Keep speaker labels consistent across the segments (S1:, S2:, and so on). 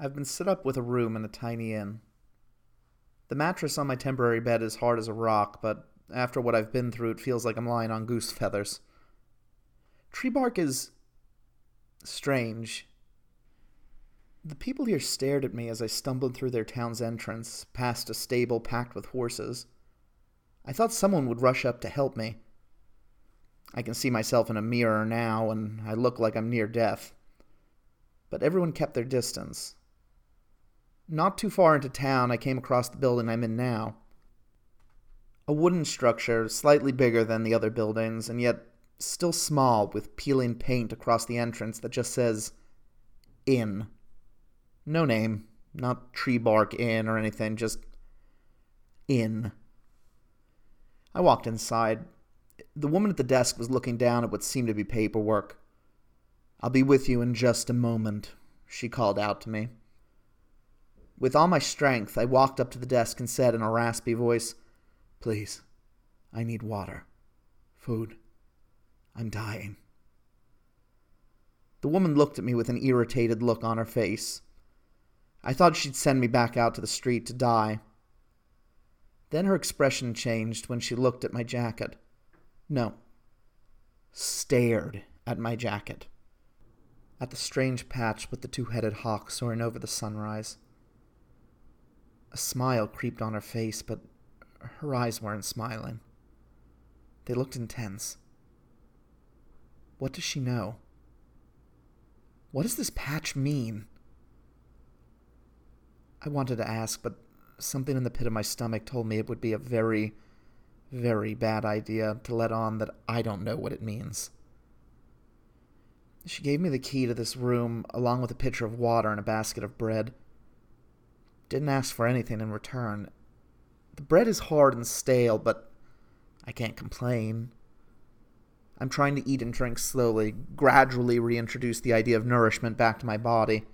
S1: I've been set up with a room in a tiny inn. The mattress on my temporary bed is hard as a rock, but after what I've been through, it feels like I'm lying on goose feathers. Tree bark is strange. The people here stared at me as I stumbled through their town's entrance, past a stable packed with horses. I thought someone would rush up to help me. I can see myself in a mirror now, and I look like I'm near death. But everyone kept their distance. Not too far into town, I came across the building I'm in now. A wooden structure, slightly bigger than the other buildings, and yet still small, with peeling paint across the entrance that just says Inn. No name, not Tree Bark Inn or anything, just Inn. I walked inside. The woman at the desk was looking down at what seemed to be paperwork. I'll be with you in just a moment, she called out to me. With all my strength, I walked up to the desk and said in a raspy voice, Please, I need water. Food. I'm dying. The woman looked at me with an irritated look on her face. I thought she'd send me back out to the street to die. Then her expression changed when she looked at my jacket. No, stared at my jacket. At the strange patch with the two headed hawk soaring over the sunrise. A smile creeped on her face, but her eyes weren't smiling. They looked intense. What does she know? What does this patch mean? I wanted to ask, but something in the pit of my stomach told me it would be a very, very bad idea to let on that I don't know what it means. She gave me the key to this room, along with a pitcher of water and a basket of bread. Didn't ask for anything in return. The bread is hard and stale, but I can't complain. I'm trying to eat and drink slowly, gradually reintroduce the idea of nourishment back to my body.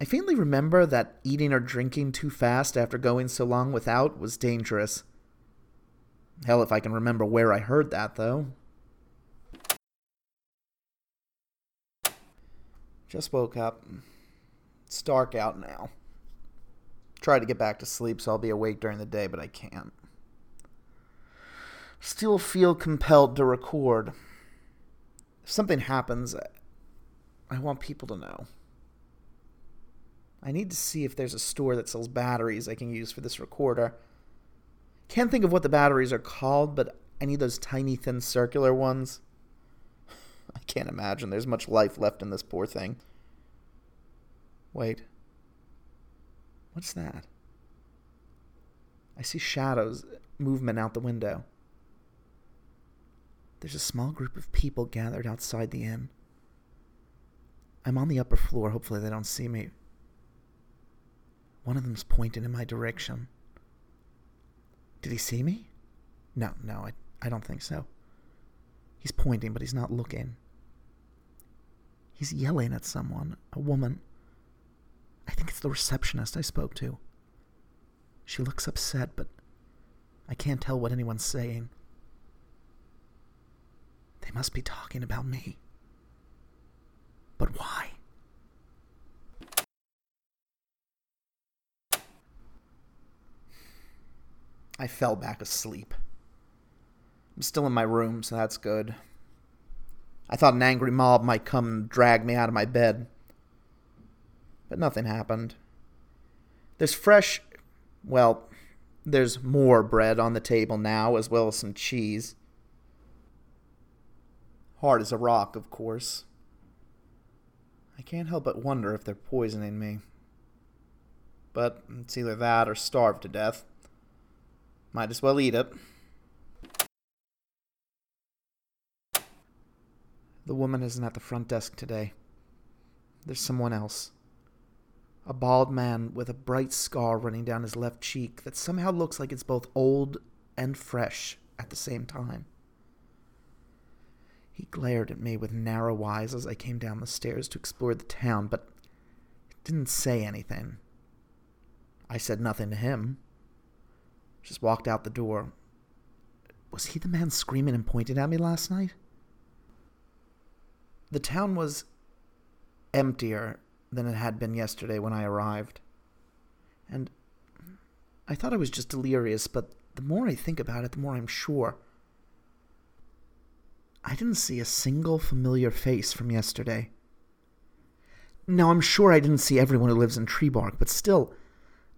S1: I faintly remember that eating or drinking too fast after going so long without was dangerous. Hell, if I can remember where I heard that, though. Just woke up. It's dark out now. Try to get back to sleep so I'll be awake during the day, but I can't. Still feel compelled to record. If something happens, I want people to know. I need to see if there's a store that sells batteries I can use for this recorder. Can't think of what the batteries are called, but I need those tiny, thin, circular ones. I can't imagine there's much life left in this poor thing. Wait. What's that? I see shadows, movement out the window. There's a small group of people gathered outside the inn. I'm on the upper floor. Hopefully, they don't see me. One of them's pointing in my direction. Did he see me? No, no, I, I don't think so. He's pointing, but he's not looking. He's yelling at someone, a woman. I think it's the receptionist I spoke to. She looks upset, but I can't tell what anyone's saying. They must be talking about me. But why? I fell back asleep. I'm still in my room, so that's good. I thought an angry mob might come and drag me out of my bed but nothing happened. There's fresh, well, there's more bread on the table now, as well as some cheese. Hard as a rock, of course. I can't help but wonder if they're poisoning me. But it's either that or starve to death. Might as well eat it. The woman isn't at the front desk today. There's someone else a bald man with a bright scar running down his left cheek that somehow looks like it's both old and fresh at the same time. He glared at me with narrow eyes as I came down the stairs to explore the town, but didn't say anything. I said nothing to him. Just walked out the door. Was he the man screaming and pointing at me last night? The town was emptier than it had been yesterday when I arrived. And I thought I was just delirious, but the more I think about it, the more I'm sure. I didn't see a single familiar face from yesterday. Now, I'm sure I didn't see everyone who lives in Treebark, but still,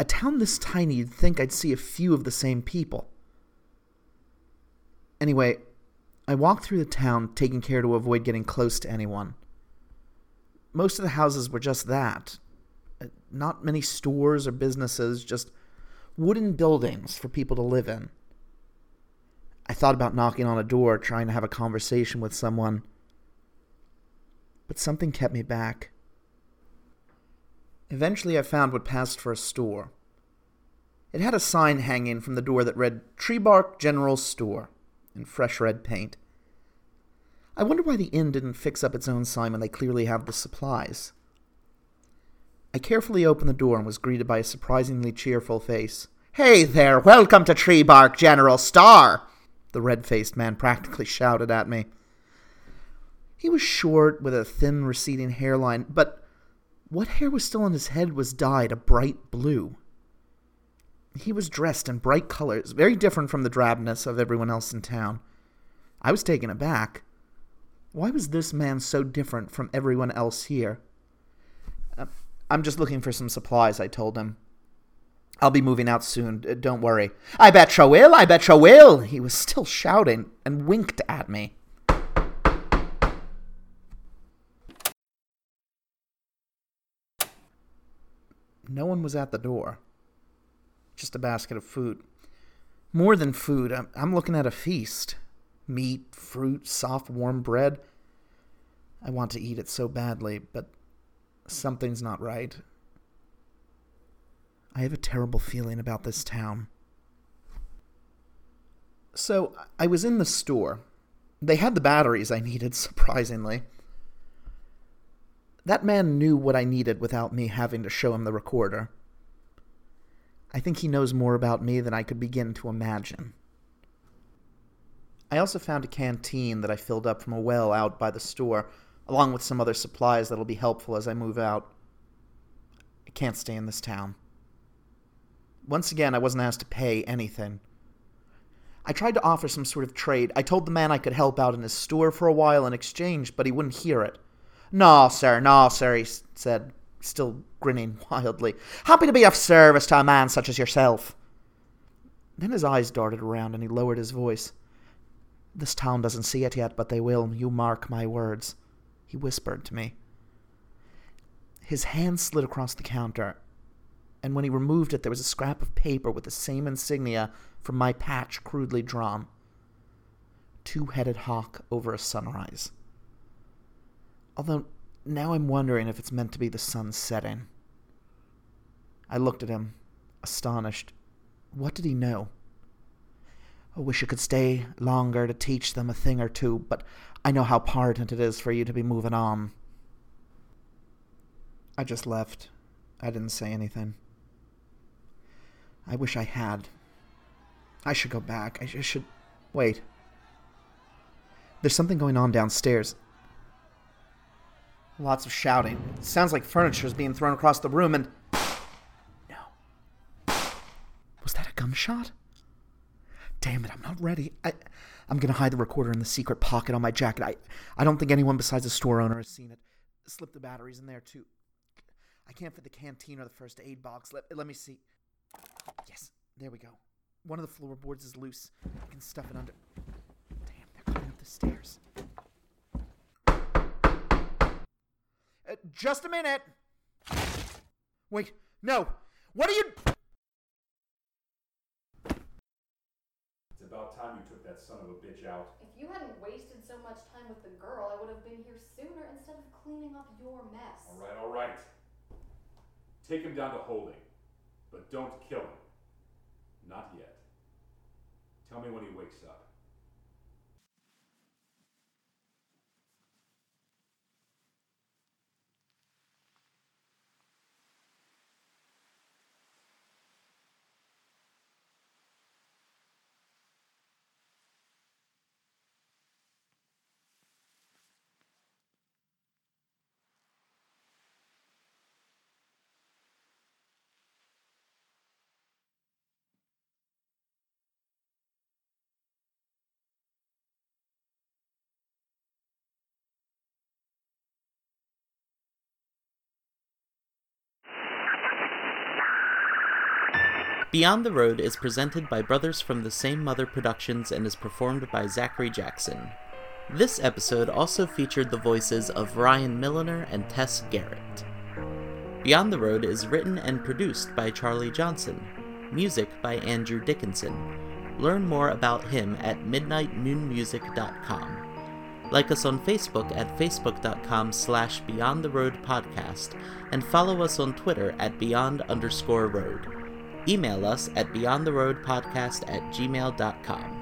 S1: a town this tiny, you'd think I'd see a few of the same people. Anyway, I walked through the town, taking care to avoid getting close to anyone. Most of the houses were just that. Uh, not many stores or businesses, just wooden buildings for people to live in. I thought about knocking on a door, trying to have a conversation with someone, but something kept me back. Eventually, I found what passed for a store. It had a sign hanging from the door that read Treebark General Store in fresh red paint. I wonder why the inn didn't fix up its own sign when they clearly have the supplies. I carefully opened the door and was greeted by a surprisingly cheerful face. Hey there, welcome to Treebark General Star! The red faced man practically shouted at me. He was short, with a thin, receding hairline, but what hair was still on his head was dyed a bright blue. He was dressed in bright colors, very different from the drabness of everyone else in town. I was taken aback. Why was this man so different from everyone else here? Uh, I'm just looking for some supplies, I told him. I'll be moving out soon, don't worry. I betcha will, I betcha will! He was still shouting and winked at me. No one was at the door. Just a basket of food. More than food, I'm, I'm looking at a feast meat, fruit, soft, warm bread. I want to eat it so badly, but something's not right. I have a terrible feeling about this town. So, I was in the store. They had the batteries I needed, surprisingly. That man knew what I needed without me having to show him the recorder. I think he knows more about me than I could begin to imagine. I also found a canteen that I filled up from a well out by the store, along with some other supplies that'll be helpful as I move out. I can't stay in this town. Once again, I wasn't asked to pay anything. I tried to offer some sort of trade. I told the man I could help out in his store for a while in exchange, but he wouldn't hear it. No, sir, no, sir, he said, still grinning wildly. Happy to be of service to a man such as yourself. Then his eyes darted around and he lowered his voice. This town doesn't see it yet, but they will. You mark my words, he whispered to me. His hand slid across the counter, and when he removed it, there was a scrap of paper with the same insignia from my patch crudely drawn. Two headed hawk over a sunrise. Although now I'm wondering if it's meant to be the sun setting. I looked at him, astonished. What did he know? I wish I could stay longer to teach them a thing or two, but I know how important it is for you to be moving on. I just left. I didn't say anything. I wish I had. I should go back. I should. Wait. There's something going on downstairs. Lots of shouting. It sounds like furniture is being thrown across the room and. No. Was that a gunshot? Damn it, I'm not ready. I, I'm gonna hide the recorder in the secret pocket on my jacket. I, I don't think anyone besides the store owner has seen it. Slip the batteries in there too. I can't fit the canteen or the first aid box. Let, let me see. Yes, there we go. One of the floorboards is loose. I can stuff it under. Damn, they're coming up the stairs. Uh, just a minute. Wait, no. What are you?
S2: About time you took that son of a bitch out.
S3: If you hadn't wasted so much time with the girl, I would have been here sooner instead of cleaning up your mess.
S2: All right, all right. Take him down to holding, but don't kill him. Not yet. Tell me when he wakes up.
S4: Beyond the Road is presented by Brothers from the Same Mother Productions and is performed by Zachary Jackson. This episode also featured the voices of Ryan Milliner and Tess Garrett. Beyond the Road is written and produced by Charlie Johnson. Music by Andrew Dickinson. Learn more about him at midnightnoonmusic.com. Like us on Facebook at facebook.com slash Beyond the Road Podcast, and follow us on Twitter at Beyond underscore Road. Email us at beyondtheroadpodcast at gmail.com.